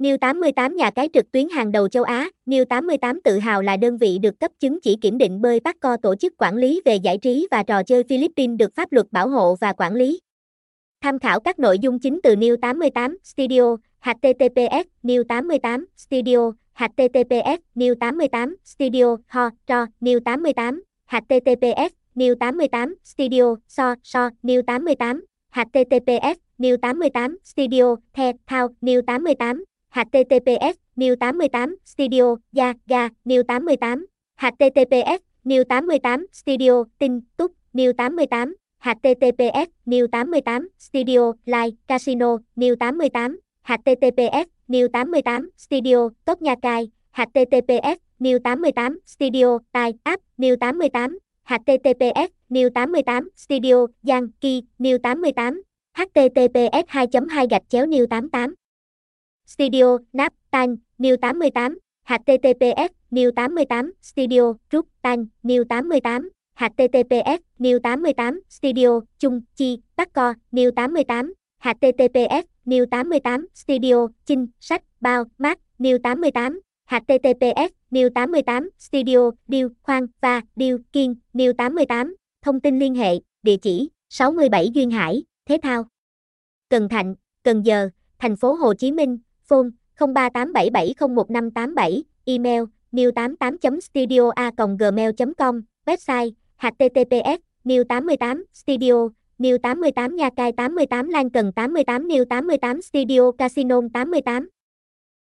New 88 nhà cái trực tuyến hàng đầu châu Á, New 88 tự hào là đơn vị được cấp chứng chỉ kiểm định bơi bắt co tổ chức quản lý về giải trí và trò chơi Philippines được pháp luật bảo hộ và quản lý. Tham khảo các nội dung chính từ New 88 Studio, https New 88 Studio, https New 88 Studio, ho, tro, New 88, https New 88 Studio, so, so, New 88, https New 88 Studio, the, thao, New 88, https new 88 studio ga ga new 88 https new 88 studio tin túc new 88 https new 88 studio live casino new 88 https new 88 studio tốt nha cai https new 88 studio tai app new 88 https new 88 studio giang ki new 88 https 2 2 gạch chéo new 88 Studio, Nap, Tan, New 88, HTTPS, New 88, Studio, Rút, Tan, New 88, HTTPS, New 88, Studio, Chung, Chi, Bắc Co, New 88, HTTPS, New 88, Studio, Chinh, Sách, Bao, Mát, New 88, HTTPS, New 88, Studio, Điêu, Khoan, và Điêu, Kiên, New 88, thông tin liên hệ, địa chỉ, 67 Duyên Hải, Thế Thao. Cần Thạnh, Cần Giờ, Thành phố Hồ Chí Minh, phone 0387701587, email new 88 studioa gmail com website https new88 studio new88 nha cai 88 lan cần 88 new 88 studio casino 88